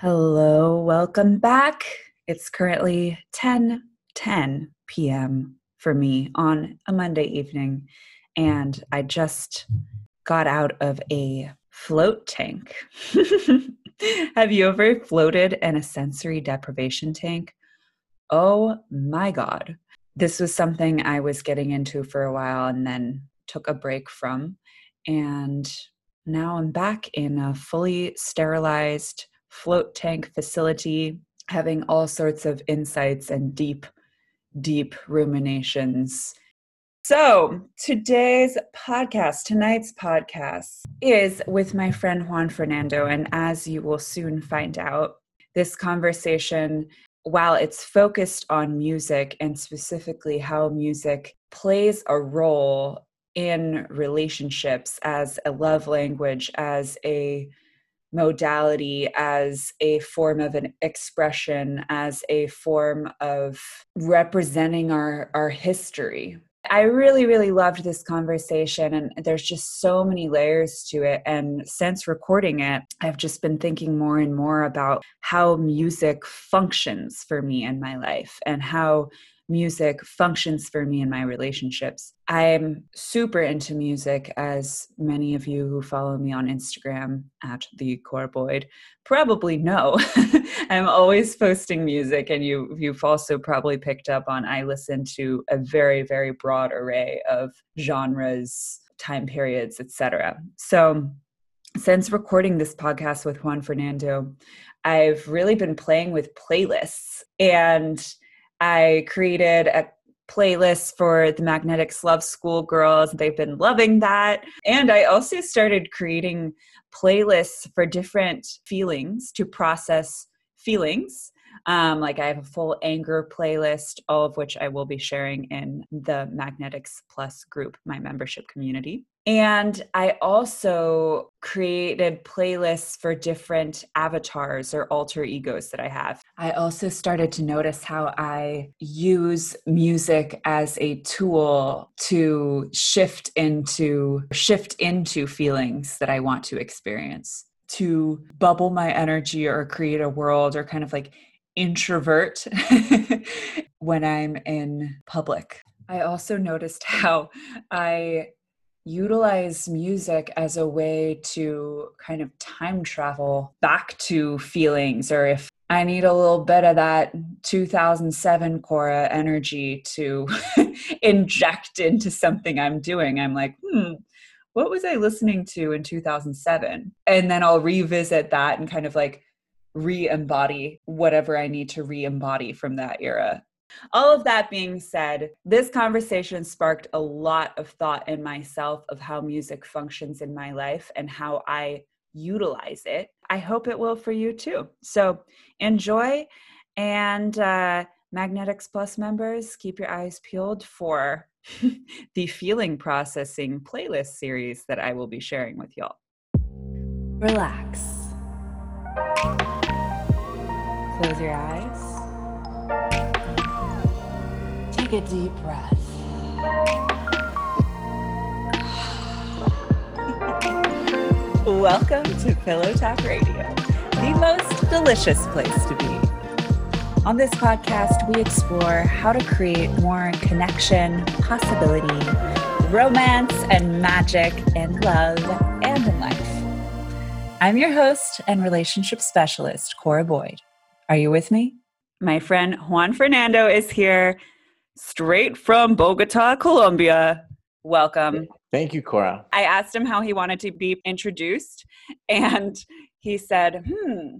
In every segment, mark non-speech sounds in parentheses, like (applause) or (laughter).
Hello, welcome back. It's currently 10 10 p.m. for me on a Monday evening, and I just got out of a float tank. (laughs) Have you ever floated in a sensory deprivation tank? Oh my God. This was something I was getting into for a while and then took a break from. And now I'm back in a fully sterilized float tank facility, having all sorts of insights and deep, deep ruminations. So, today's podcast, tonight's podcast, is with my friend Juan Fernando. And as you will soon find out, this conversation, while it's focused on music and specifically how music plays a role in relationships as a love language, as a modality as a form of an expression as a form of representing our our history. I really really loved this conversation and there's just so many layers to it and since recording it i've just been thinking more and more about how music functions for me in my life and how music functions for me in my relationships. I'm super into music, as many of you who follow me on Instagram at the Cora Boyd probably know. (laughs) I'm always posting music, and you you've also probably picked up on I listen to a very very broad array of genres, time periods, etc. So since recording this podcast with Juan Fernando, I've really been playing with playlists and I created a playlist for the Magnetics Love School girls. They've been loving that. And I also started creating playlists for different feelings to process feelings. Um, like I have a full anger playlist, all of which I will be sharing in the Magnetics Plus group, my membership community. And I also created playlists for different avatars or alter egos that I have. I also started to notice how I use music as a tool to shift into shift into feelings that I want to experience, to bubble my energy or create a world or kind of like introvert (laughs) when I'm in public. I also noticed how I utilize music as a way to kind of time travel back to feelings or if I need a little bit of that 2007 Cora energy to (laughs) inject into something I'm doing. I'm like, hmm, what was I listening to in 2007? And then I'll revisit that and kind of like re embody whatever I need to re embody from that era. All of that being said, this conversation sparked a lot of thought in myself of how music functions in my life and how I utilize it. I hope it will for you too. So enjoy. And uh, Magnetics Plus members, keep your eyes peeled for (laughs) the feeling processing playlist series that I will be sharing with y'all. Relax. Close your eyes Take a deep breath. Welcome to Pillow Talk Radio, the most delicious place to be. On this podcast, we explore how to create more connection, possibility, romance, and magic in love and in life. I'm your host and relationship specialist, Cora Boyd. Are you with me? My friend Juan Fernando is here straight from Bogota, Colombia. Welcome. Thank you, Cora. I asked him how he wanted to be introduced, and he said, Hmm,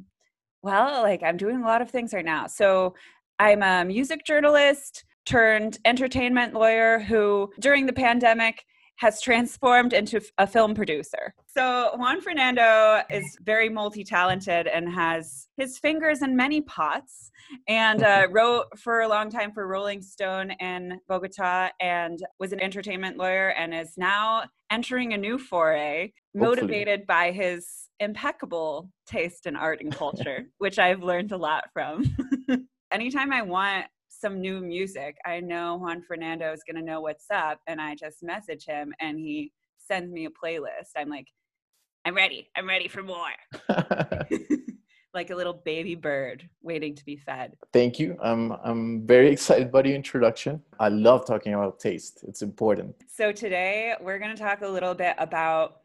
well, like I'm doing a lot of things right now. So I'm a music journalist turned entertainment lawyer who, during the pandemic, has transformed into a film producer. So Juan Fernando is very multi-talented and has his fingers in many pots and uh, (laughs) wrote for a long time for Rolling Stone in Bogota and was an entertainment lawyer and is now entering a new foray motivated Hopefully. by his impeccable taste in art and culture, (laughs) which I've learned a lot from. (laughs) Anytime I want some new music, I know Juan Fernando is going to know what's up. And I just message him and he sends me a playlist. I'm like, I'm ready. I'm ready for more. (laughs) (laughs) like a little baby bird waiting to be fed. Thank you. I'm I'm very (laughs) excited by the introduction. I love talking about taste. It's important. So today we're going to talk a little bit about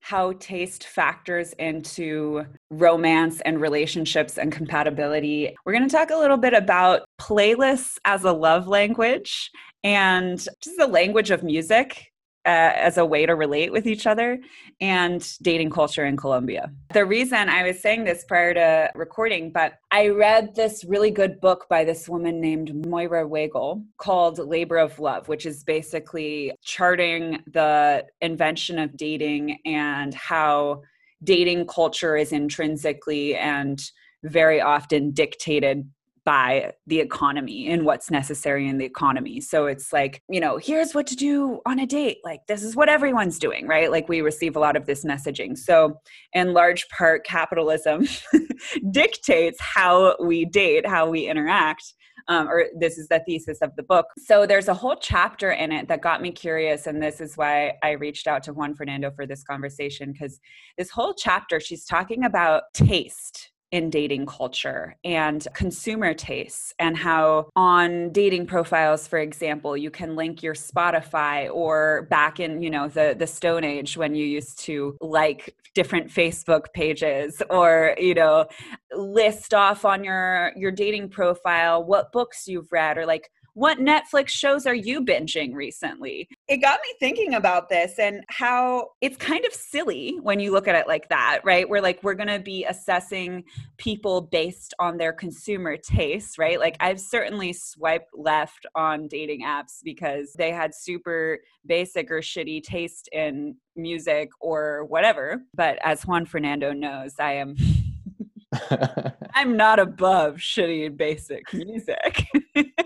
how taste factors into romance and relationships and compatibility. We're going to talk a little bit about playlists as a love language and just the language of music uh, as a way to relate with each other and dating culture in Colombia. The reason I was saying this prior to recording, but I read this really good book by this woman named Moira Weigel called Labor of Love, which is basically charting the invention of dating and how dating culture is intrinsically and very often dictated by the economy and what's necessary in the economy. So it's like, you know, here's what to do on a date. Like, this is what everyone's doing, right? Like, we receive a lot of this messaging. So, in large part, capitalism (laughs) dictates how we date, how we interact. Um, or this is the thesis of the book. So there's a whole chapter in it that got me curious, and this is why I reached out to Juan Fernando for this conversation because this whole chapter she's talking about taste in dating culture and consumer tastes and how on dating profiles for example you can link your spotify or back in you know the the stone age when you used to like different facebook pages or you know list off on your your dating profile what books you've read or like what Netflix shows are you binging recently? It got me thinking about this and how it's kind of silly when you look at it like that, right? We're like, we're going to be assessing people based on their consumer tastes, right? Like, I've certainly swiped left on dating apps because they had super basic or shitty taste in music or whatever. But as Juan Fernando knows, I am. (laughs) (laughs) I'm not above shitty and basic music. (laughs)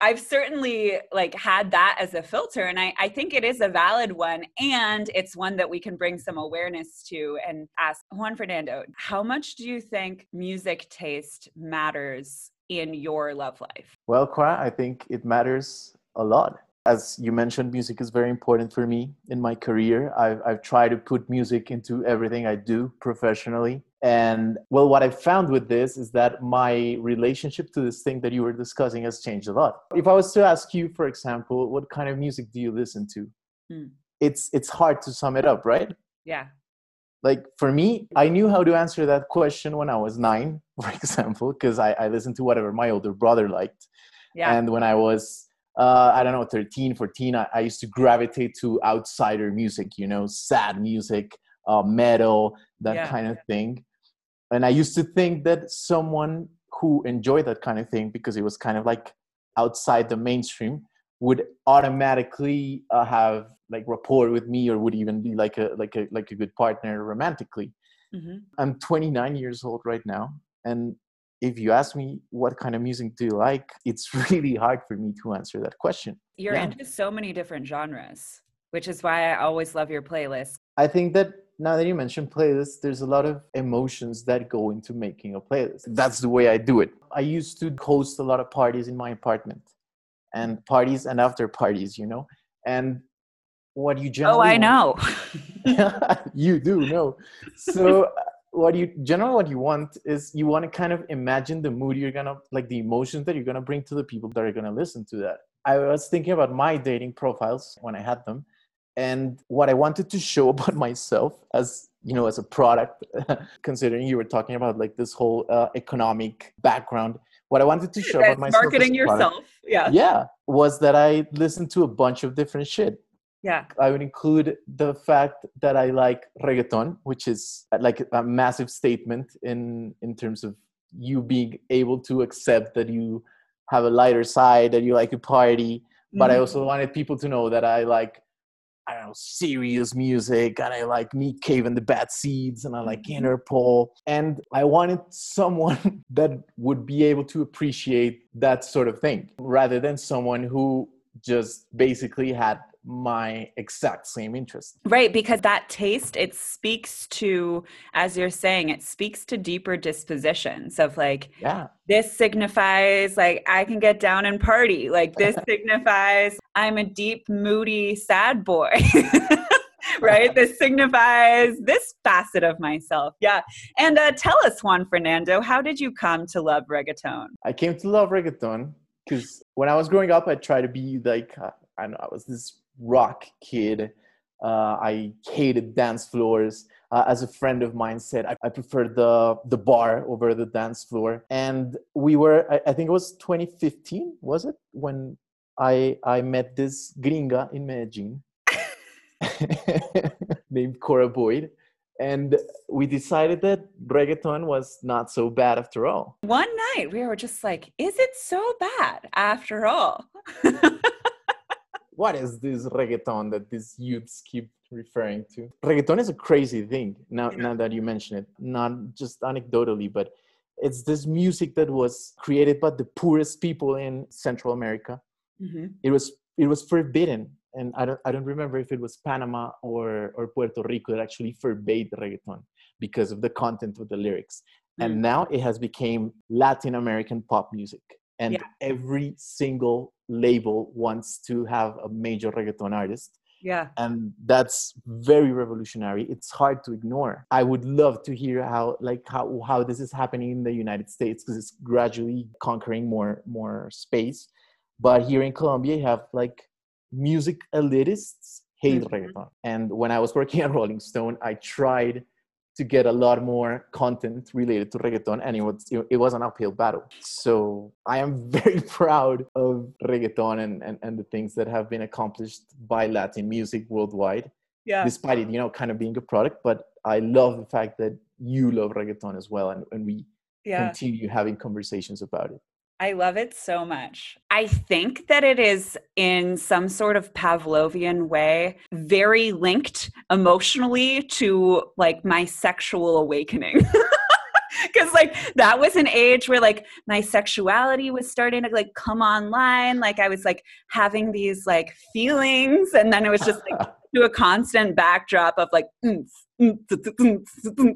I've certainly like had that as a filter and I, I think it is a valid one and it's one that we can bring some awareness to and ask Juan Fernando, how much do you think music taste matters in your love life? Well, Cora, I think it matters a lot. As you mentioned, music is very important for me in my career. I've, I've tried to put music into everything I do professionally. And well, what I've found with this is that my relationship to this thing that you were discussing has changed a lot. If I was to ask you, for example, what kind of music do you listen to? Hmm. It's it's hard to sum it up, right? Yeah. Like for me, I knew how to answer that question when I was nine, (laughs) for example, because I, I listened to whatever my older brother liked. Yeah. And when I was uh, I don't know, 13, 14, I, I used to gravitate to outsider music, you know, sad music, uh, metal, that yeah. kind of thing and i used to think that someone who enjoyed that kind of thing because it was kind of like outside the mainstream would automatically uh, have like rapport with me or would even be like a like a like a good partner romantically mm-hmm. i'm 29 years old right now and if you ask me what kind of music do you like it's (laughs) really hard for me to answer that question you're yeah. into so many different genres which is why i always love your playlist i think that now that you mentioned playlists, there's a lot of emotions that go into making a playlist. That's the way I do it. I used to host a lot of parties in my apartment and parties and after parties, you know? And what you oh, generally Oh, I know. (laughs) you do know. So what you generally what you want is you want to kind of imagine the mood you're gonna like the emotions that you're gonna bring to the people that are gonna listen to that. I was thinking about my dating profiles when I had them and what i wanted to show (laughs) about myself as you know as a product (laughs) considering you were talking about like this whole uh, economic background what i wanted to show about myself marketing yourself. Product, yeah. Yeah was that i listened to a bunch of different shit. Yeah. I would include the fact that i like reggaeton which is uh, like a massive statement in in terms of you being able to accept that you have a lighter side that you like to party. But mm-hmm. i also wanted people to know that i like I don't know, serious music, and I like Nick Cave and the Bad Seeds, and I like mm-hmm. Interpol. And I wanted someone (laughs) that would be able to appreciate that sort of thing rather than someone who just basically had my exact same interest. Right, because that taste, it speaks to, as you're saying, it speaks to deeper dispositions of like, yeah, this signifies like I can get down and party. Like this (laughs) signifies I'm a deep, moody, sad boy. (laughs) right? This signifies this facet of myself. Yeah. And uh, tell us, Juan Fernando, how did you come to love reggaeton? I came to love reggaeton because when I was growing up, I tried to be like, uh, I know, I was this rock kid. Uh, I hated dance floors. Uh, as a friend of mine said, I, I prefer the the bar over the dance floor. And we were, I, I think it was 2015, was it, when I I met this gringa in Medellin (laughs) named Cora Boyd. And we decided that reggaeton was not so bad after all. One night we were just like, is it so bad after all? what is this reggaeton that these youths keep referring to? Reggaeton is a crazy thing now, now that you mention it, not just anecdotally, but it's this music that was created by the poorest people in Central America. Mm-hmm. It was it was forbidden and I don't I don't remember if it was Panama or or Puerto Rico that actually forbade reggaeton because of the content of the lyrics. Mm. And now it has become Latin American pop music. And yeah. every single label wants to have a major reggaeton artist. Yeah. And that's very revolutionary. It's hard to ignore. I would love to hear how like how how this is happening in the United States because it's gradually conquering more more space. But here in Colombia you have like music elitists hate mm-hmm. reggaeton. And when I was working (laughs) at Rolling Stone, I tried to get a lot more content related to reggaeton, and it was it was an uphill battle. So I am (laughs) very proud of reggaeton and, and, and the things that have been accomplished by Latin music worldwide. Yeah. Despite it, you know, kind of being a product, but I love the fact that you love reggaeton as well, and, and we yeah. continue having conversations about it. I love it so much. I think that it is in some sort of Pavlovian way very linked emotionally to like my sexual awakening. (laughs) because like that was an age where like my sexuality was starting to like come online like i was like having these like feelings and then it was just like (laughs) to a constant backdrop of like (laughs)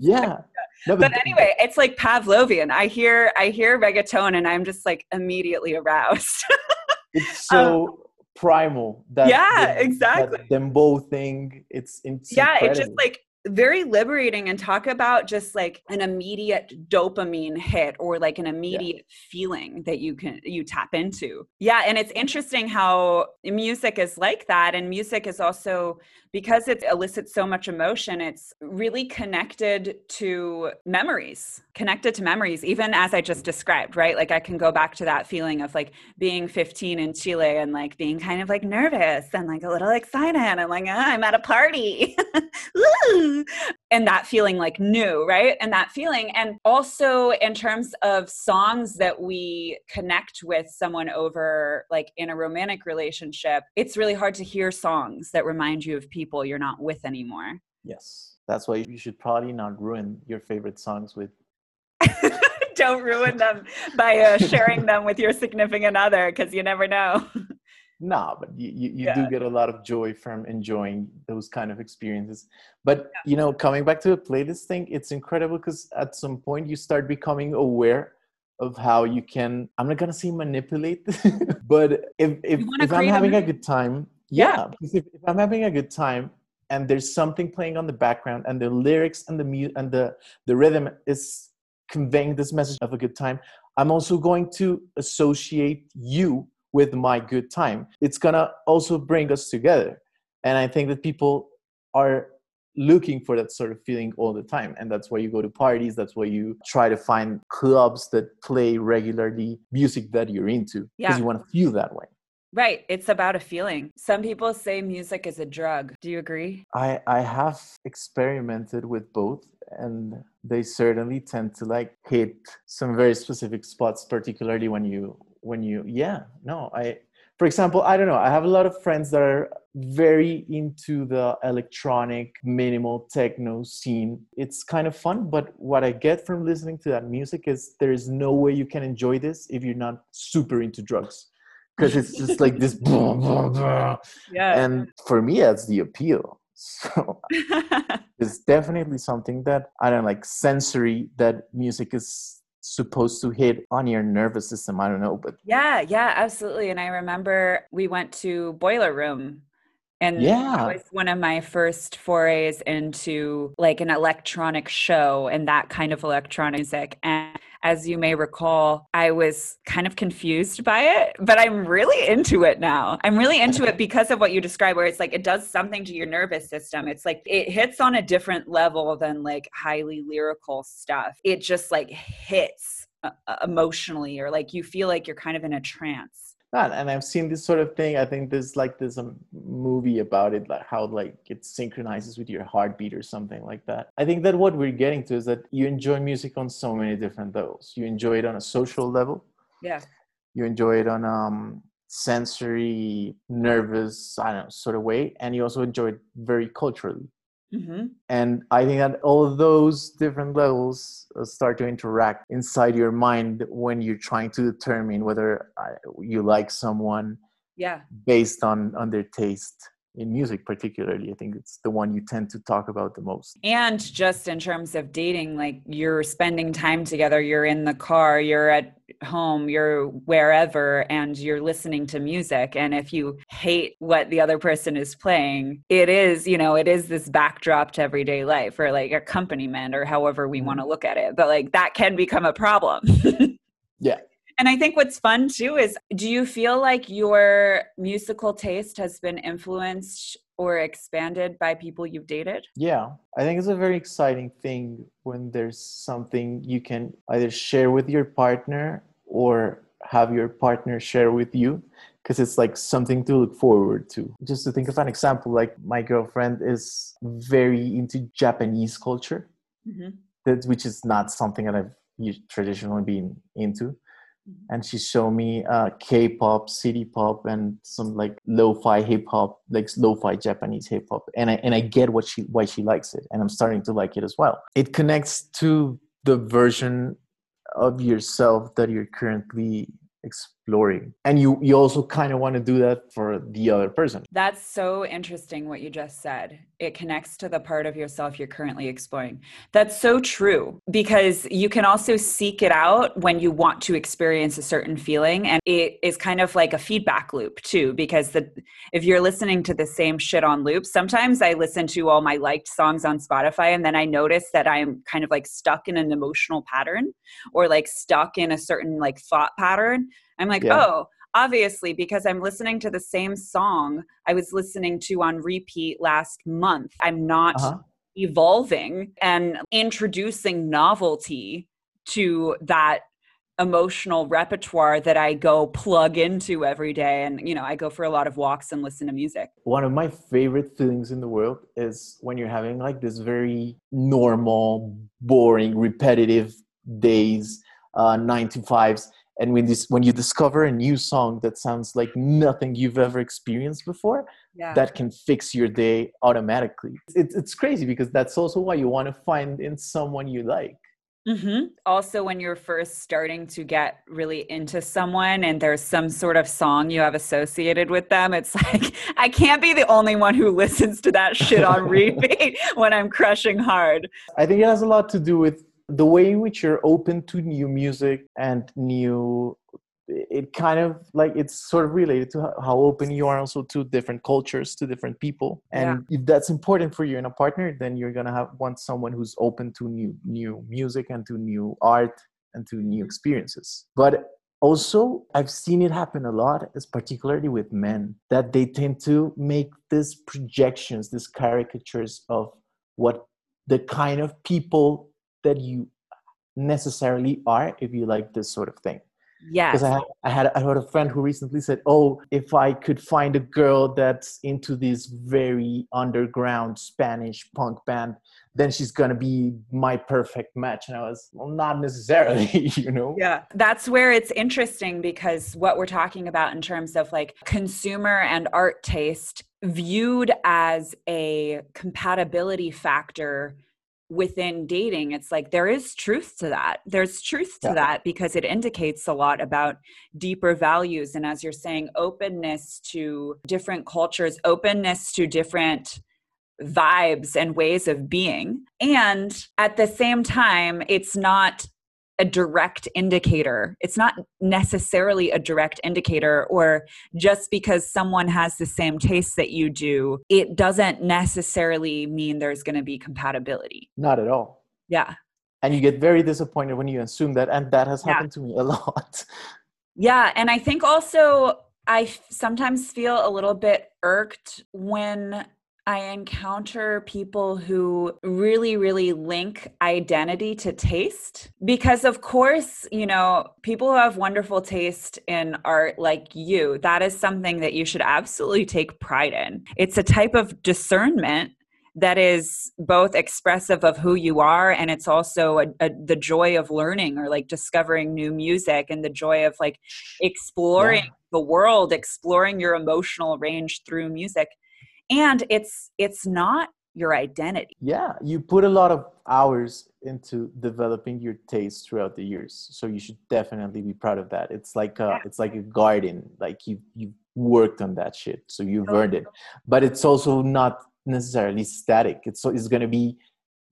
yeah no, but, but, anyway, it's like Pavlovian. I hear I hear reggaeton and I'm just like immediately aroused. (laughs) it's so um, primal. That yeah, exactly. That dembow thing. It's, it's yeah. It's just like very liberating and talk about just like an immediate dopamine hit or like an immediate yeah. feeling that you can you tap into yeah and it's interesting how music is like that and music is also because it elicits so much emotion, it's really connected to memories, connected to memories, even as I just described, right? Like I can go back to that feeling of like being 15 in Chile and like being kind of like nervous and like a little excited. I'm like, oh, I'm at a party. (laughs) and that feeling like new, right? And that feeling. And also in terms of songs that we connect with someone over, like in a romantic relationship, it's really hard to hear songs that remind you of people you're not with anymore. Yes. That's why you should probably not ruin your favorite songs with. (laughs) Don't ruin them by uh, sharing them with your significant other because you never know. (laughs) no, but you, you, you yeah. do get a lot of joy from enjoying those kind of experiences. But, yeah. you know, coming back to the playlist thing, it's incredible because at some point you start becoming aware of how you can i'm not gonna say manipulate (laughs) but if if, if i'm having a good time yeah, because if, if, i'm having a good time and there's something playing on the background and the lyrics and the mu- and the the rhythm is conveying this message of a good time i'm also going to associate you with my good time it's gonna also bring us together and i think that people are looking for that sort of feeling all the time and that's why you go to parties that's why you try to find clubs that play regularly music that you're into because yeah. you want to feel that way Right. It's about a feeling. Some people say music is a drug. Do you agree? I, I have experimented with both and they certainly tend to like hit some very specific spots, particularly when you when you yeah, no, I for example, I don't know, I have a lot of friends that are very into the electronic minimal techno scene. It's kind of fun, but what I get from listening to that music is there is no way you can enjoy this if you're not super into drugs because it's just like this blah, blah, blah. yeah and for me that's the appeal (laughs) so (laughs) it's definitely something that i don't like sensory that music is supposed to hit on your nervous system i don't know but yeah yeah absolutely and i remember we went to boiler room And yeah. it was one of my first forays into like an electronic show and that kind of electronic music. And as you may recall, I was kind of confused by it, but I'm really into it now. I'm really into it because of what you describe, where it's like it does something to your nervous system. It's like it hits on a different level than like highly lyrical stuff. It just like hits uh emotionally, or like you feel like you're kind of in a trance not and i've seen this sort of thing. I think there's like there's a movie about it like how like it synchronizes with your heartbeat or something like that. I think that what we're getting to is that you enjoy music on so many different levels. You enjoy it on a social level. Yeah. You enjoy it on um sensory nervous i don't know sort of way and you also enjoy it very culturally Mm-hmm. And I think that all those different levels uh, start to interact inside your mind when you're trying to determine whether uh, you like someone yeah based on on their taste in music particularly i think it's the one you tend to talk about the most. And just in terms of dating like you're spending time together you're in the car you're at home you're wherever and you're listening to music. And if you hate what the other person is playing it is you know it is this backdrop to everyday life or like accompaniment or however we mm-hmm. want to look at it. But like that can become a problem. (laughs) Yeah and I think what's fun too is do you feel like your musical taste has been influenced or expanded by people you've dated? Yeah, I think it's a very exciting thing when there's something you can either share with your partner or have your partner share with you because it's like something to look forward to. Just to think of an example, like my girlfriend is very into Japanese culture, mm-hmm. that, which is not something that I've traditionally been into. Mm-hmm. and she showed me uh, K-pop, city pop, and some like lo-fi hip hop, like lo-fi Japanese hip hop, and I and I get what she why she likes it, and I'm starting to like it as well. It connects to the version of yourself that you're currently exploring. And you you also kind of want to do that for the other person. That's so interesting what you just said. It connects to the part of yourself you're currently exploring. That's so true because you can also seek it out when you want to experience a certain feeling and it is kind of like a feedback loop too because the if you're listening to the same shit on loop sometimes i listen to all my liked songs on spotify and then i notice that i'm kind of like stuck in an emotional pattern or like stuck in a certain like thought pattern I'm like, yeah. oh, obviously, because I'm listening to the same song I was listening to on repeat last month. I'm not uh-huh. evolving and introducing novelty to that emotional repertoire that I go plug into every day. And, you know, I go for a lot of walks and listen to music. One of my favorite feelings in the world is when you're having like this very normal, boring, repetitive days, uh, nine to fives, and when this when you discover a new song that sounds like nothing you've ever experienced before yeah. that can fix your day automatically it's, it's crazy because that's also why you want to find in someone you like Mm-hmm. Also, when you're first starting to get really into someone and there's some sort of song you have associated with them, it's (laughs) like, I can't be the only one who listens to that shit on (laughs) repeat when I'm crushing hard. I think it has a lot to do with the way in which you're open to new music and new it kind of like it's sort of related to how open you are also to different cultures to different people and yeah. if that's important for you in a partner then you're gonna have want someone who's open to new new music and to new art and to new experiences but also i've seen it happen a lot as particularly with men that they tend to make these projections these caricatures of what the kind of people that you necessarily are if you like this sort of thing. Yeah. Because I had, I had I had a friend who recently said, "Oh, if I could find a girl that's into this very underground Spanish punk band, then she's gonna be my perfect match." And I was, "Well, not necessarily, (laughs) you know." Yeah, that's where it's interesting because what we're talking about in terms of like consumer and art taste viewed as a compatibility factor within dating it's like there is truth to that there's truth to yeah. that because it indicates a lot about deeper values and as you're saying openness to different cultures openness to different vibes and ways of being and at the same time it's not a direct indicator. It's not necessarily a direct indicator, or just because someone has the same tastes that you do, it doesn't necessarily mean there's going to be compatibility. Not at all. Yeah. And you get very disappointed when you assume that. And that has happened yeah. to me a (laughs) lot. Yeah. And I think also I sometimes feel a little bit irked when I encounter people who really, really link identity to taste. Because, of course, you know, people who have wonderful taste in art like you, that is something that you should absolutely take pride in. It's a type of discernment that is both expressive of who you are and it's also a, a, the joy of learning or like discovering new music and the joy of like exploring yeah. the world exploring your emotional range through music and it's it's not your identity. Yeah you put a lot of hours into developing your taste throughout the years. So you should definitely be proud of that. It's like a, yeah. it's like a garden. Like you you worked on that shit. So you've oh. earned it. But it's also not necessarily static. It's so it's going to be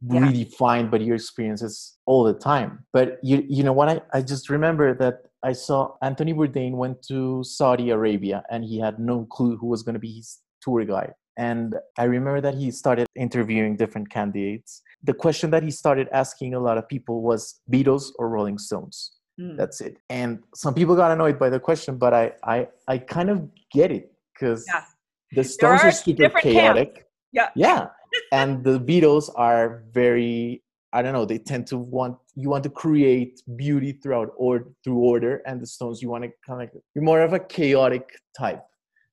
yeah. defined by your experiences all the time. But you you know what? I, I just remember that i saw anthony bourdain went to saudi arabia and he had no clue who was going to be his tour guide and I remember that he started interviewing different candidates. The question that he started asking a lot of people was Beatles or Rolling Stones. Mm. That's it. And some people got annoyed by the question, but I I, I kind of get it because yeah. the Stones are, are, super chaotic. Camps. Yeah. Yeah. (laughs) and the Beatles are very I don't know, they tend to want you want to create beauty throughout or through order and the Stones you want to kind of you're more of a chaotic type.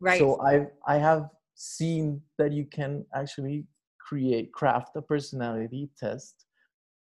Right. So I I have seen that you can actually create craft a personality test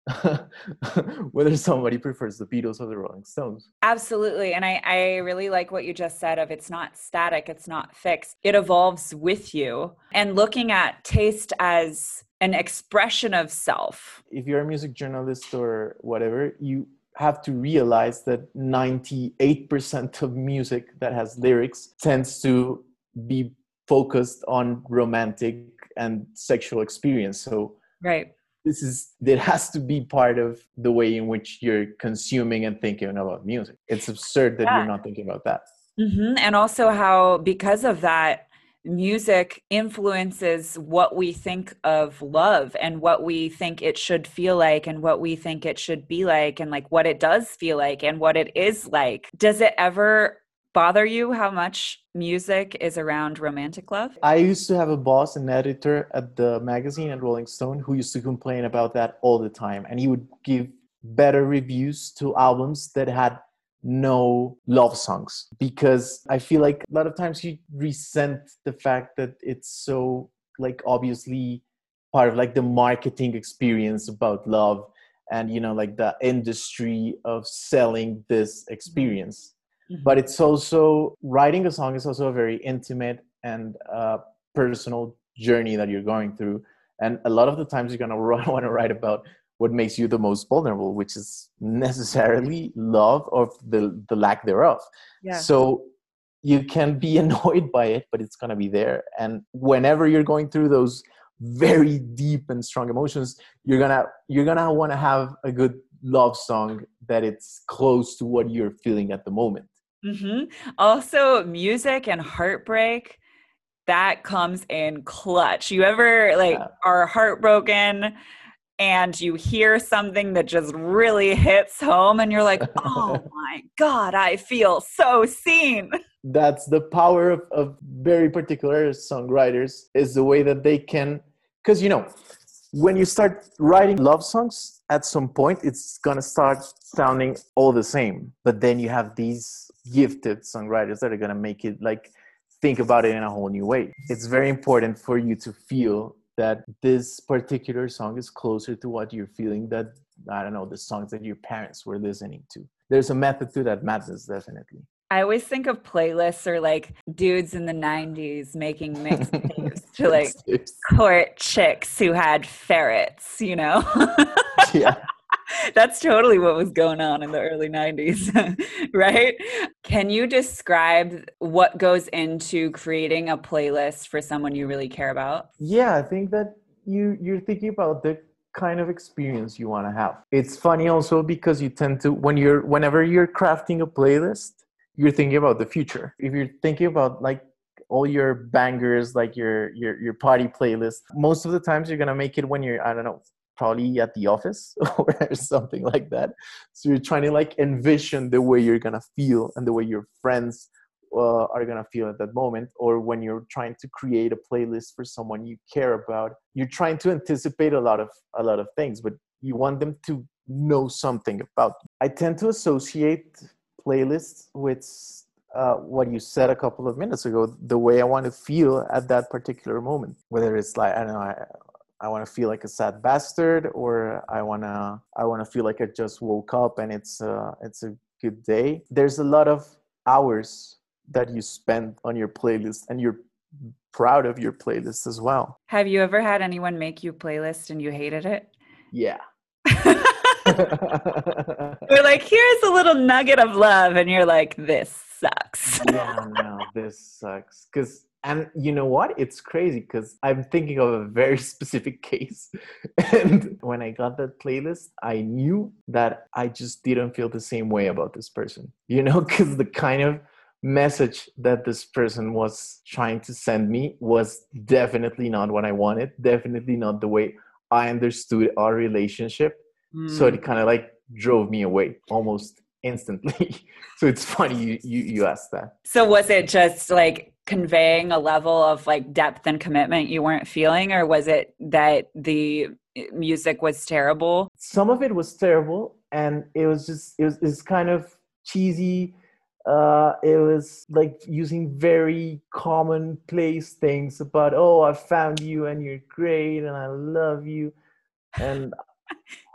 (laughs) whether somebody prefers the Beatles or the Rolling Stones. Absolutely. And I, I really like what you just said of it's not static, it's not fixed. It evolves with you. And looking at taste as an expression of self. If you're a music journalist or whatever, you have to realize that 98% of music that has lyrics tends to be focused on romantic and sexual experience. So right. this is it has to be part of the way in which you're consuming and thinking about music. It's absurd that yeah. you're not thinking about that. Mm-hmm. and also how because of that music influences what we think of love and what we think it should feel like and what we think it should be like and like what it does feel like and what it is like. Does it ever bother you how much music is around romantic love? I used to have a boss, an editor at the magazine at Rolling Stone, who used to complain about that all the time. And he would give better reviews to albums that had no love songs because I feel like a lot of times you resent the fact that it's so like obviously part of like the marketing experience about love and you know like the industry of selling this mm-hmm. experience Mm-hmm. But it's also writing a song is also a very intimate and uh, personal journey that you're going through. And a lot of the times you're gonna (laughs) want to write about what makes you the most vulnerable, which is necessarily love or the the lack thereof. Yeah. So you can be (laughs) annoyed by it, but it's gonna be there. And whenever you're going through those very deep and strong emotions, you're gonna you're gonna want to have a good love song that it's close to what you're feeling at the moment. Mm-hmm. Also, music and heartbreak that comes in clutch. You ever like yeah. are heartbroken and you hear something that just really hits home and you're like, oh (laughs) my God, I feel so seen. That's the power of, of very particular songwriters is the way that they can, because you know, when you start writing love songs, at some point it's gonna start sounding all the same. But then you have these gifted songwriters that are going to make it like think about it in a whole new way. It's very important for you to feel that this particular song is closer to what you're feeling that I don't know the songs that your parents were listening to. There's a method to that madness definitely. I always think of playlists or like dudes in the 90s making mixtapes (laughs) to like court chicks who had ferrets, you know? (laughs) yeah. That's totally what was going on in the early 90s, (laughs) right? Can you describe what goes into creating a playlist for someone you really care about? Yeah, I think that you you're thinking about the kind of experience you want to have. It's funny also because you tend to when you're whenever you're crafting a playlist, you're thinking about the future. If you're thinking about like all your bangers, like your your your party playlist, most of the times you're gonna make it when you're I don't know probably at the office (laughs) or something like that. So you're trying to like envision the way you're gonna feel and the way your friends uh, are gonna feel at that moment or when you're trying to create a playlist for someone you care about you're trying to anticipate a lot of a lot of things but you want them to know something about i tend to associate playlists with uh, what you said a couple of minutes ago the way i want to feel at that particular moment whether it's like i don't know I, want to feel like a sad bastard, or I wanna I wanna feel like I just woke up and it's uh, it's a good day. There's a lot of hours that you spend on your playlist and you're proud of your playlist as well. Have you ever had anyone make you playlist and you hated it? Yeah. (laughs) (laughs) We're like, here's a little nugget of love, and you're like, this sucks. yeah, no, this sucks. Because, and you know what? It's crazy because I'm thinking of a very (laughs) specific case. and when I got that playlist, I knew that I just didn't feel the same way about this person, you know, because the kind of message that this person was trying to send me was definitely not what I wanted, definitely not the way I understood our relationship. Mm. So it hmm. kind of like drove me away almost instantly. (laughs) so it's funny you, you you asked that. So was it just like conveying a level of like depth and commitment you weren't feeling or was it that the music was terrible? Some of it was terrible and it was just it was, it was kind of cheesy uh, it was like using very commonplace things about oh i found you and you're great and i love you and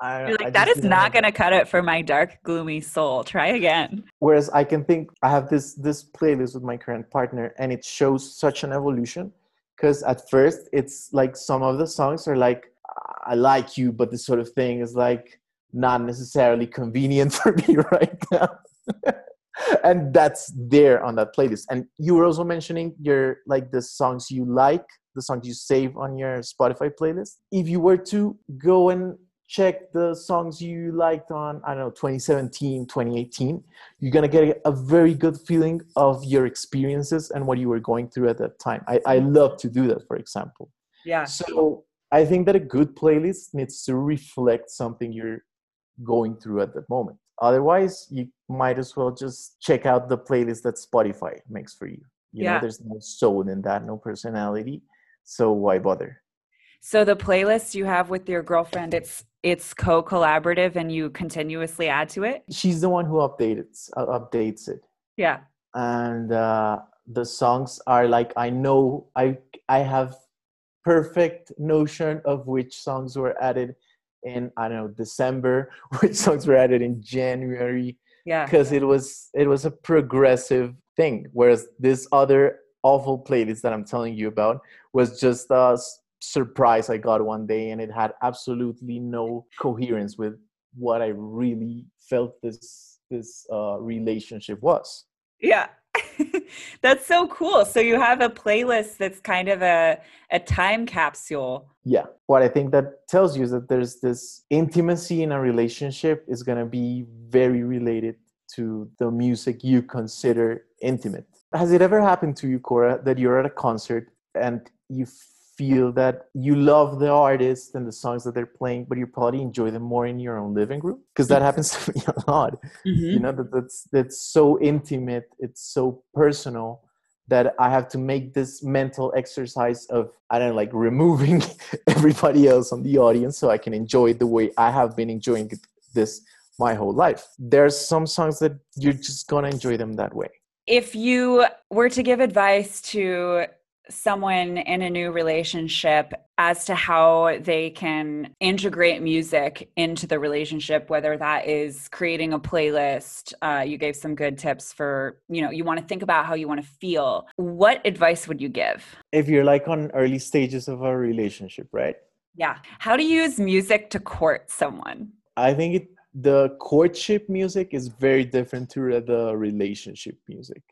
I, you're like I that is not going to cut it for my dark gloomy soul. Try again. Whereas i can think i have this this playlist with my current partner and it shows such an evolution because at first it's like some of the songs are like i like you but this sort of thing is like not necessarily convenient (laughs) for me right now. (laughs) And that's there on that playlist. And you were also mentioning your like the songs you like the songs you save on your spotify playlist. If you were to go and check the songs you liked on i don't know 2017 2018 you're gonna get a very good feeling of your experiences and what you were going through at that time. I, I love to do that for example. Yeah. So i think that a good playlist needs to reflect something you're going through at that moment. Otherwise you might as well just check out the playlist that spotify makes for you. You yeah. know there's no soul in that no personality. So why bother so the playlist you have with your girlfriend it's it's co-collaborative and you continuously add to it? She's the one who updates uh, updates it. Yeah. And uh the songs are like i know i i have perfect notion of which songs were added in I don't know December, (laughs) which songs were added in January. Yeah, because it was it was a progressive thing, whereas this other awful playlist that I'm telling you about was just a surprise I got one day, and it had absolutely no coherence with what I really felt this this uh, relationship was. Yeah, (laughs) that's so cool. So you have a playlist that's kind of a a time capsule. Yeah. What I think that tells you is that there's this intimacy in a relationship is going to be very related to the music you consider intimate. Has it ever happened to you, Cora, that you're at a concert and you feel that you love the artist and the songs that they're playing, but you probably enjoy them more in your own living room because that happens (laughs) to me a lot. Mm-hmm. You know that that's that's so intimate, it's so personal that I have to make this mental exercise of I don't know, like removing (laughs) everybody else on the audience so I can enjoy it the way I have been enjoying this my whole life. There's some songs that you're just gonna enjoy them that way. If you were to give advice to someone in a new relationship as to how they can integrate music into the relationship whether that is creating a playlist uh, you gave some good tips for you know you want to think about how you want to feel. What advice would you give? If you're like on early stages of a relationship right? Yeah. How to use music to court someone? I think it, the courtship music is very different to the relationship music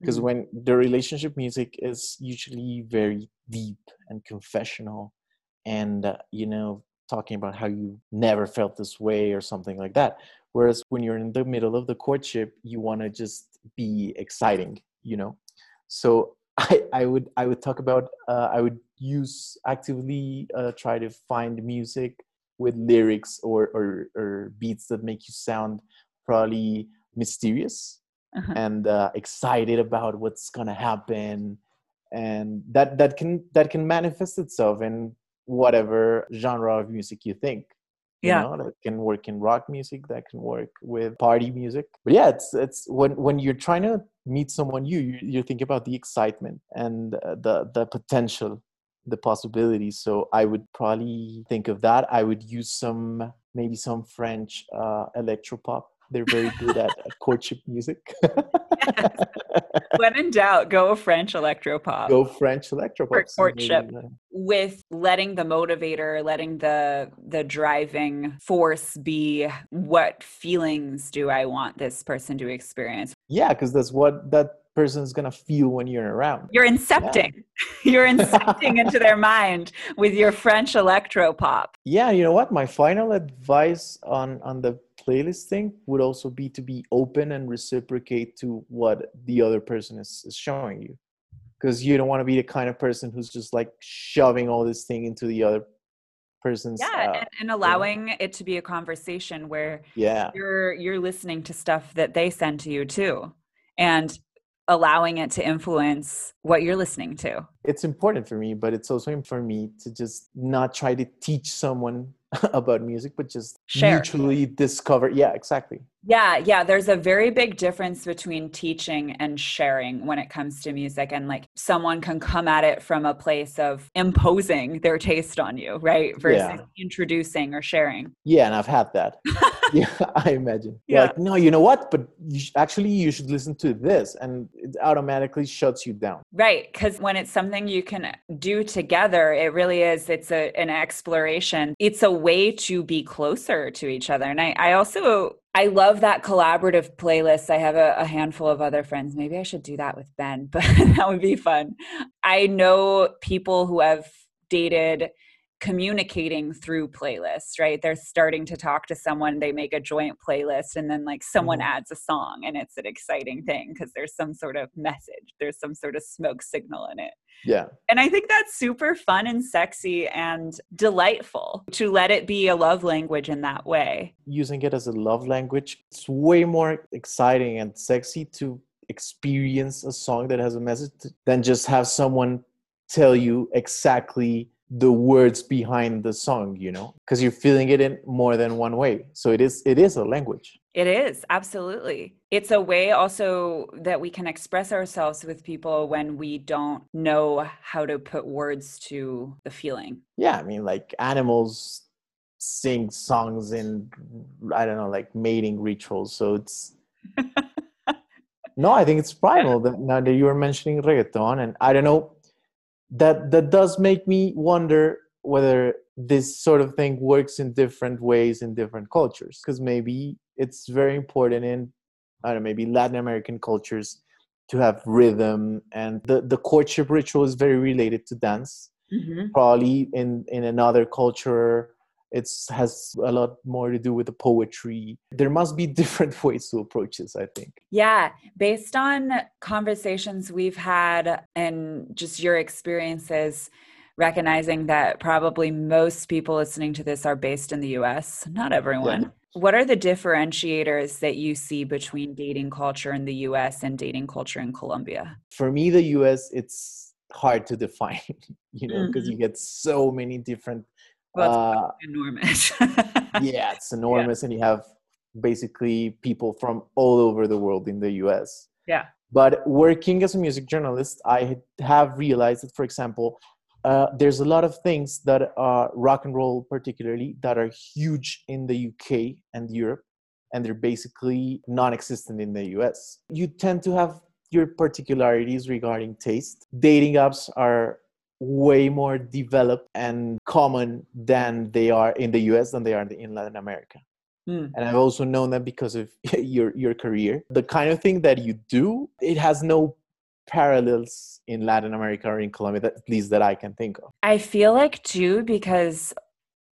because mm-hmm. when the relationship music is usually very deep and confessional and uh, you know talking about how you never felt this way or something like that. Whereas when you're in the middle of the courtship, you want to just be exciting, you know. So (laughs) I, I would I would talk about uh, I would use actively uh, try to find music with lyrics or, or, or beats that make you sound probably mysterious uh-huh. and uh, excited about what's gonna happen. And that that can that can manifest itself in whatever genre of music you think yeah. know, that can work in rock music that can work with party music. But yeah it's it's when when you're trying to meet someone new you, you think about the excitement and uh, the the potential the possibilities so i would probably think of that. I would use some maybe some french uh electropop they're very good at, at courtship music. yes. (laughs) (laughs) When in doubt, go French electropop. Go French electropop. For courtship. With letting the motivator, letting the the driving force be what feelings do I want this person to experience? Yeah, because that's what that person's gonna feel when you're around. You're incepting. Yeah. (laughs) You're incepting into their mind with your French electro pop. Yeah, you know what? My final advice on on the playlist thing would also be to be open and reciprocate to what the other person is, is showing you. Because you don't want to be the kind of person who's just like shoving all this thing into the other person's yeah uh, and, and, allowing it to be a conversation where yeah you're you're listening to stuff that they send to you too and allowing it to influence what you're listening to. It's important for me, but it's also important for me to just not try to teach someone (laughs) about music, but just Share. mutually discover. Yeah, exactly. Yeah, yeah. There's a very big difference between teaching and sharing when it comes to music. And like someone can come at it from a place of imposing their taste on you, right? Versus yeah. introducing or sharing. Yeah, and I've had that. (laughs) yeah, (laughs) I imagine. Yeah. Like, no, you know what? But you sh- actually, you should listen to this. And it automatically shuts you down. Right. Because when it's something you can do together, it really is, it's a, an exploration. It's a way to be closer to each other. And I, I also I love that collaborative playlist. I have a, a, handful of other friends. Maybe I should do that with Ben, (laughs) but that would be fun. I know people who have dated communicating through playlists, right? They're starting to talk to someone, they make a joint playlist, and then like someone mm-hmm. adds a song, and it's an exciting thing because there's some sort of message, there's some sort of smoke signal in it. Yeah. And I think that's super fun and sexy and delightful to let it be a love language in that way. Using it as a love language, it's way more exciting and sexy to experience a song that has a message than just have someone tell you exactly the words behind the song you know because you're feeling it in more than one way. So it is it is a language. It is absolutely. It's a way also that we can express ourselves with people when we don't know how to put words to the feeling. Yeah i mean like animals sing songs in i don't know like mating rituals so it's (laughs) no i think it's primal that now that you were mentioning reggaeton and i don't know that that does make me wonder whether this sort of thing works in different ways in different cultures because maybe it's very important in i don't know maybe latin american cultures to have rhythm and the, the courtship ritual is very related to dance mm-hmm. probably in in another culture it has a lot more to do with the poetry there must be (laughs) different ways to approach this i think yeah based on conversations we've had and just your experiences recognizing that probably most people listening to this are based in the us not everyone yeah. what are the differentiators that you see between dating culture in the us and dating culture in colombia for me the us it's hard to define (laughs) you know because mm-hmm. you get so many different well, uh, (laughs) enormous. (laughs) yeah, it's enormous, yeah. and you have basically people from all over the world in the US. Yeah. But working as a music journalist, I have realized that, for example, uh, there's a lot of things that are rock and roll, particularly, that are huge in the UK and Europe, and they're basically non existent in the US. You tend to have your particularities regarding taste. Dating apps are way more developed and common than they are in the US than they are in Latin America. Mm. And I've also known that because of (laughs) your your career. The kind of thing that you do, it has no parallels in Latin America or in Colombia, at least that I can think of. I feel like too, because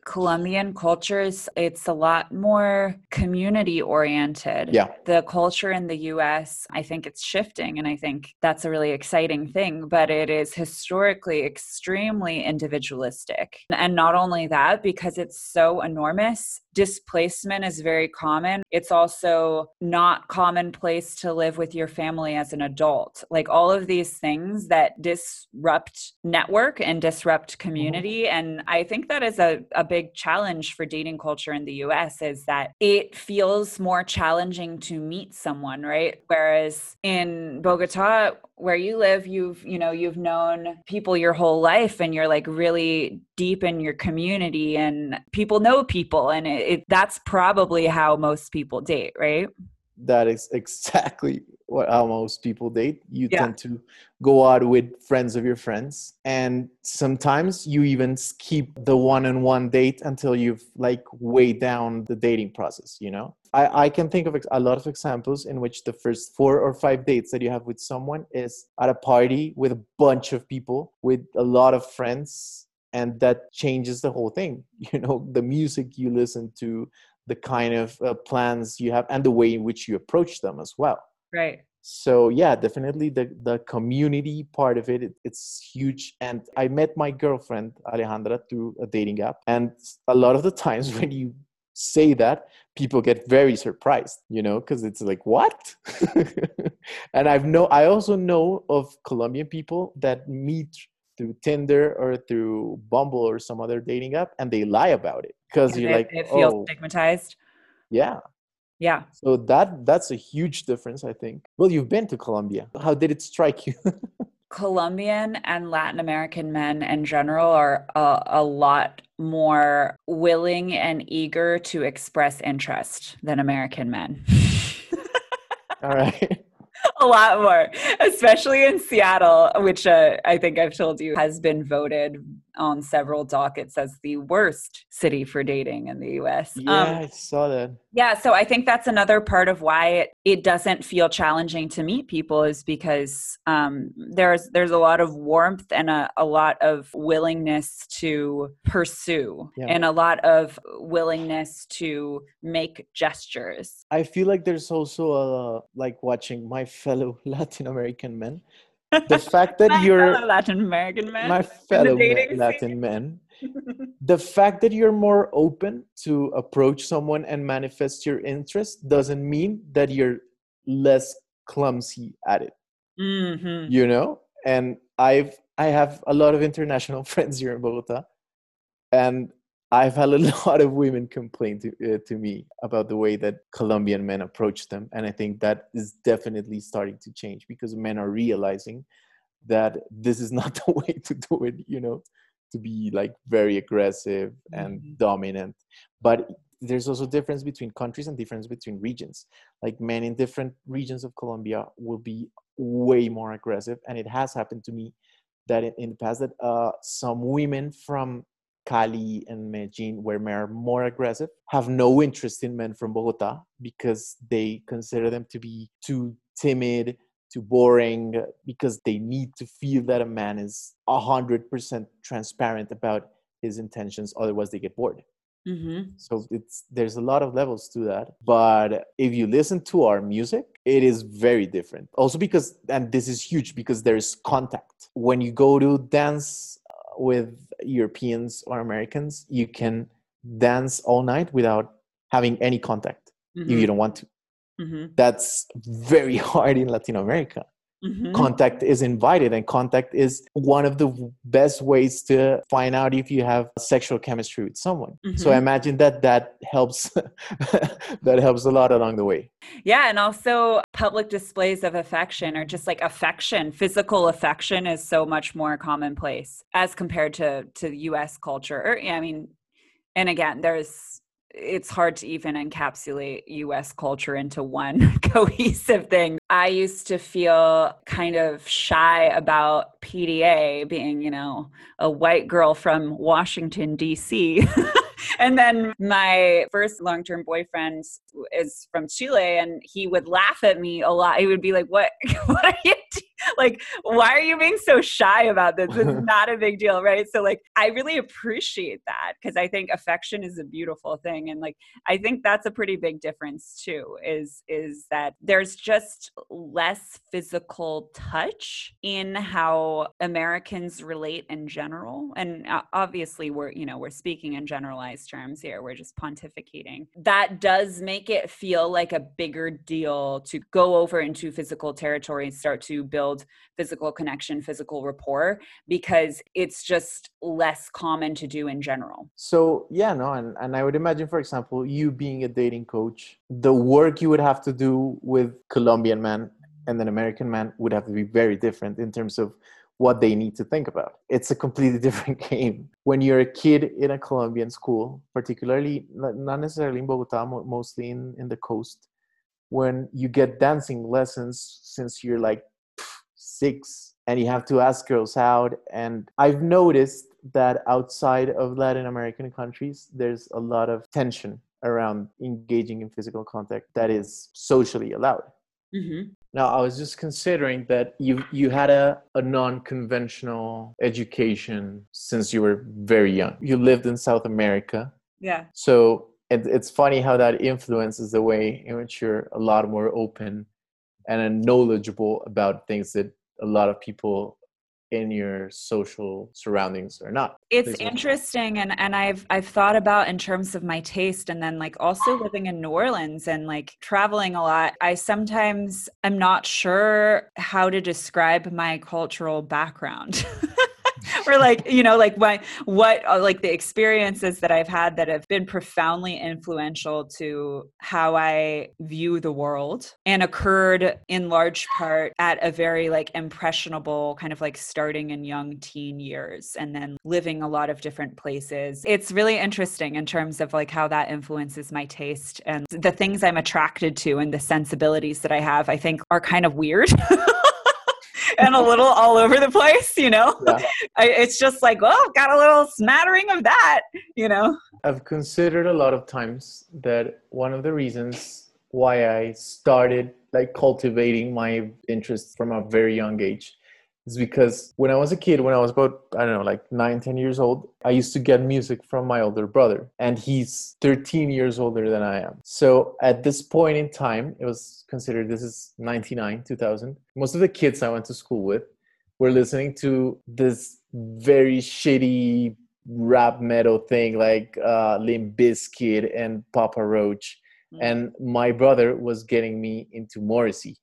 Colombian cultures, it's a lot more community oriented. Yeah. The culture in the US, I think it's shifting, and I think that's a really exciting thing, but it is historically extremely individualistic. And not only that, because it's so enormous, displacement is very common. It's also not commonplace to live with your family as an adult. Like all of these things that disrupt network and disrupt mm-hmm. community. Mm-hmm. And I think that is a, a big challenge for dating culture in the US is that it feels more challenging to meet someone, right? Whereas in Bogota, where you live you've you know you've known people your whole life and you're like really deep in your community and people know people and it, it, that's probably how most people date right? That is exactly what how most people date. You yeah. tend to go out with friends of your friends and sometimes you even skip the one-on-one date until you've like way down the dating process you know? I, I can think of a lot of examples in which the first four or five dates that you have with someone is at a party with a bunch of people with a lot of friends and that changes the whole thing. (laughs) You know the music you listen to the kind of uh, plans you have and the way in which you approach them as well. Right. So yeah definitely the the community part of it, it, it's huge. And i met my girlfriend alejandra through a dating app. And a lot of the (laughs) times when you say that people get very surprised you know because it's like what? (laughs) And i've know i also know of colombian people that meet through tinder or through bumble or some other dating app and they lie about it because you're like it feels oh, stigmatized? Yeah. Yeah. So that that's a huge difference i think. Well you've been to colombia. How did it strike you? (laughs) Colombian and Latin American men in general are a, a, lot more willing and eager to express interest than American men. (laughs) All right. (laughs) a lot more, especially in Seattle, which uh, I think I've told you has been voted on several dockets as the worst city for dating in the US. Yeah, um, I saw that. Yeah, so I think that's another part of why it, it doesn't feel challenging to meet people is because um, there's there's a lot of warmth and a, a lot of willingness to pursue yeah. and a lot of willingness to make gestures. I feel like there's also a like watching my fellow (laughs) Latin American men. The fact that (laughs) you're Latin American men, my fellow Latin men, the fact that you're more open to approach someone and manifest your interest doesn't mean that you're less clumsy at it. Mm-hmm. You know, and I've I have a lot of international (laughs) friends here in Bogota, and I've had a (laughs) lot of women complain to, uh, to me about the way that Colombian men approach them. And I think that is definitely starting to change because men are realizing that this is (laughs) not the (laughs) way to do it, you know, to be like very aggressive and mm-hmm. dominant. But there's also difference between countries and difference between regions. Like men in different regions of Colombia will be way more aggressive. And it has happened to me that in, in the past that uh, some women from Cali and Medellin, where men are more aggressive, have no interest in men from Bogota because they consider them to be too timid, too boring, because they need to feel that a man is 100% transparent about his intentions, otherwise, they get bored. Mm-hmm. So it's there's a lot of levels to that. But if you listen to our music, it is very different. Also because and this is huge because there is contact. When you go to dance with Europeans or Americans, you can dance all night without having any contact mm-hmm. if you don't want to. Mm-hmm. That's very (laughs) hard in Latin America. Mm-hmm. Contact is invited, and contact is one of the best ways to find out if you have sexual chemistry with someone. Mm-hmm. So I imagine that that helps. (laughs) that helps a lot along the way. Yeah, and also public displays of affection, or just like affection, physical affection, is so much more commonplace as compared to to U.S. culture. Or, I mean, and again, there's it's hard to even encapsulate US culture into one (laughs) cohesive thing. I used to feel kind of shy about PDA being, you know, a white girl from Washington, D.C. (laughs) and then my first long term boyfriend is from Chile and he would laugh at me a lot. He would be like, What, (laughs) what are you doing? Like why are you being so shy about this? It's (laughs) not a big deal right? So like i really appreciate that because i think affection is a beautiful thing and like i think that's a pretty big difference too is is that there's just less physical touch in how americans relate in general and uh, obviously we're you know we're speaking in generalized terms here we're just pontificating. That does make it feel like a bigger deal to go over into physical territory and start to build build physical connection, physical rapport, because it's just less common to do in general. So, yeah, no, and, and I would imagine, for example, you being a dating coach, the work you would have to do with Colombian men and an American man would have to be very different in terms of what they need to think about. It's a completely (laughs) different game. When you're a kid in a Colombian school, particularly not necessarily in Bogota, mostly in, in the coast, when you get dancing lessons since you're like six and you have to ask girls out. And I've noticed that outside of Latin American countries, there's a lot of tension around engaging in physical contact that is socially allowed. Mm-hmm. Now, I was just considering that you you had a, a non-conventional education since you were very young. You lived in South America. Yeah. So it, it's funny how that influences the way in which you're a lot more open and knowledgeable about things that a lot of people in your social surroundings or not. It's interesting and and i've i've thought about in terms of my taste and then like also living in new orleans and like traveling a lot i sometimes am not sure how to describe my cultural background (laughs) (laughs) or like you know like my what uh, like the experiences that i've had that have been profoundly influential to how i view the world and occurred in large part at a very like impressionable kind of like starting in young teen years and then living a lot of different places it's really interesting in terms of like how that influences my taste and the things i'm attracted to and the sensibilities that i have i think are kind of weird (laughs) and a little all over the place, you know? Yeah. I, it's just like, well, got a little smattering of that, you know? I've considered a lot of times that one of the reasons why I started like cultivating my interest from a very young age is because when I was a kid, when I was about, I don't know, like nine, 10 years old, I used to get music from my older brother, and he's 13 years older than I am. So at this point in time, it was considered this is 99, 2000. Most of the kids I went to school with were listening to this very shitty rap metal thing like uh, Limp Bizkit and Papa Roach. Mm. And my brother was getting me into Morrissey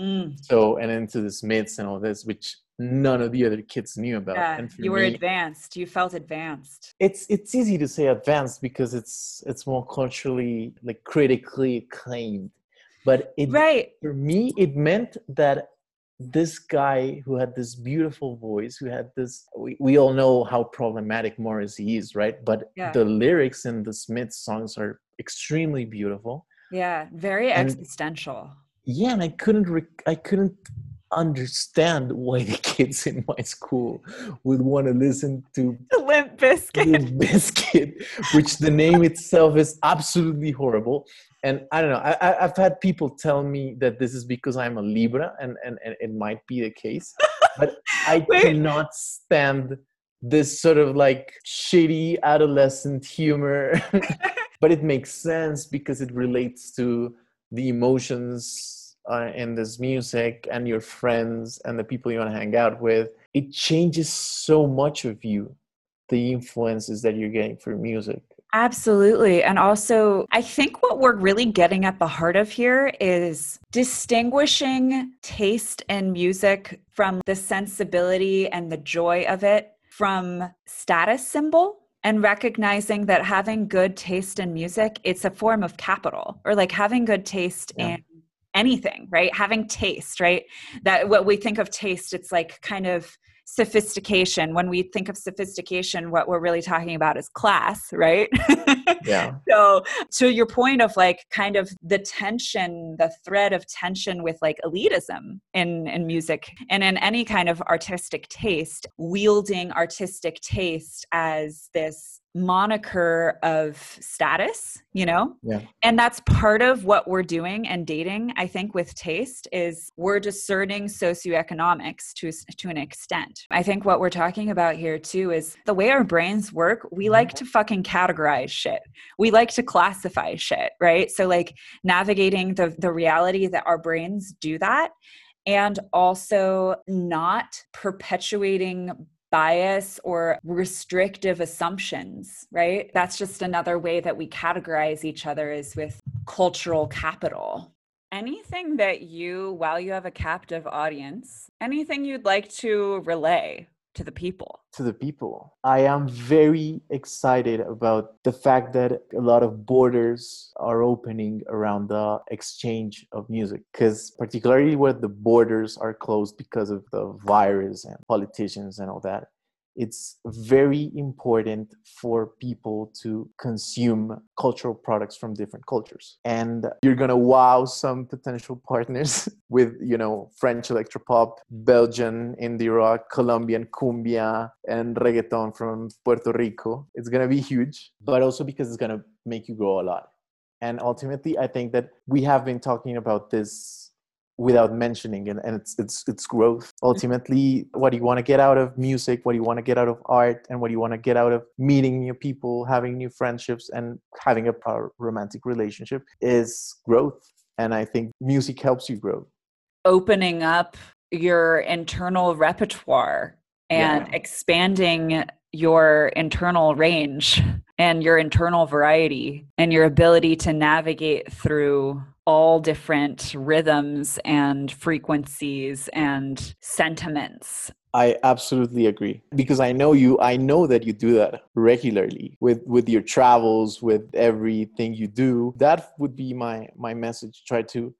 Mm. So, and into the Smiths and all this, which none of the other kids knew about. Yeah, you were me, advanced. You felt advanced. It's it's easy to say advanced because it's it's more culturally like critically acclaimed. But it right for me, it meant that this guy who had this beautiful voice, who had this, we, we all know how problematic Morrissey is, right? But yeah. the lyrics in the Smiths songs are extremely beautiful. Yeah, very and, existential yeah and i couldn't rec- i couldn't understand why the kids in my school would want to listen to Limp Bizkit. Limp Bizkit, which the name itself is absolutely horrible. And I don't know. I, have had people tell me that this is because I'm a Libra, and and, and it might be the case, but I (laughs) cannot stand this sort of like shitty adolescent humor. (laughs) but it makes sense because it relates to the emotions uh, in this music and your friends and the people you want to hang out with it changes so much of you the influences that you're getting from music Absolutely. And also, I think what we're really getting at the heart of here is distinguishing taste in music from the sensibility and the joy of it from status symbol and recognizing that having good taste in music it's a form of capital or like having good taste yeah. in anything right? Having taste right? That what we think of taste it's like kind of sophistication. When we think of sophistication what we're really talking about is class right? (laughs) Yeah. So to your point of like kind of the tension the thread of tension with like elitism in in music and in any kind of artistic taste wielding artistic taste as this moniker of status you know yeah. and that's part of what we're doing and dating i think with taste is we're discerning socioeconomics to to an extent i think what we're talking about here too is the way our brains work we mm-hmm. like to fucking categorize shit we like to classify shit right so like navigating the the reality that our brains do that and also not perpetuating bias or restrictive assumptions, right? That's just another way that we categorize each other is with cultural capital. Anything that you, while you have a captive audience, anything you'd like to relay to the people? To the people. I am very excited about the fact that a lot of borders are opening around the exchange of music because particularly where the borders are closed because of the virus and politicians and all that it's very important for people to consume cultural products from different cultures. And you're going to wow some potential (laughs) partners with you know french electropop belgian indie rock colombian cumbia and reggaeton from puerto rico. It's going to be huge but also because it's going to make you grow a lot. And ultimately i think that we have been talking about this without mentioning it and it's it's it's growth. Ultimately what do you want to get out of music what do you want to get out of art and what do you want to get out of meeting new people having new friendships and having a, a romantic relationship is growth. And i think music helps you grow. Opening up your internal repertoire and yeah. expanding your internal range and your internal variety and your ability to navigate through all different rhythms and frequencies and sentiments. I absolutely agree. Because I know you I know that you do that regularly with with your travels with everything you do. That would be my my message. Try to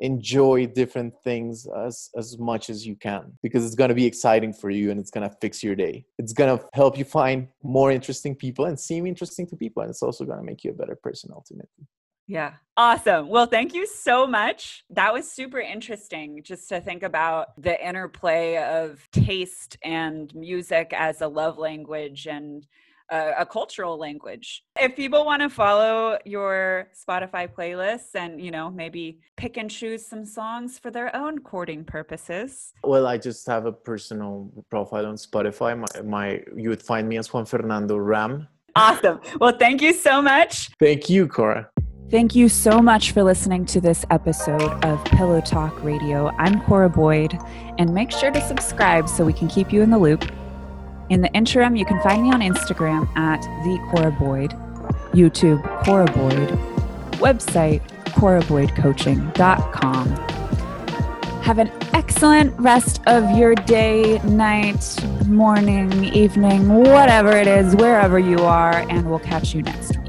enjoy different things as as much as you can. Because it's going to be exciting for you and it's going to fix your day. It's going to help you find more interesting people and seem interesting to people. And it's also going to make you a better person ultimately yeah. Awesome. Well, thank you so much. That was super interesting just to think about the interplay of taste and music as a love language and a, a cultural language. If people want to follow your Spotify playlists and, you know, maybe pick and choose some songs for their own courting purposes. Well, I just have a personal profile on Spotify. My, my you would find me as Juan Fernando Ram. Awesome. Well, thank you so much. Thank you, Cora. Thank you so much for listening to this episode of Pillow Talk Radio. I'm Cora Boyd, and make sure to subscribe so we can keep you in the loop in the interim, you can find me on Instagram at the Cora Boyd, YouTube Cora Boyd, website coraboydcoaching.com. Have an excellent rest of your day, night, morning, evening, whatever it is, wherever you are, and we'll catch you next week.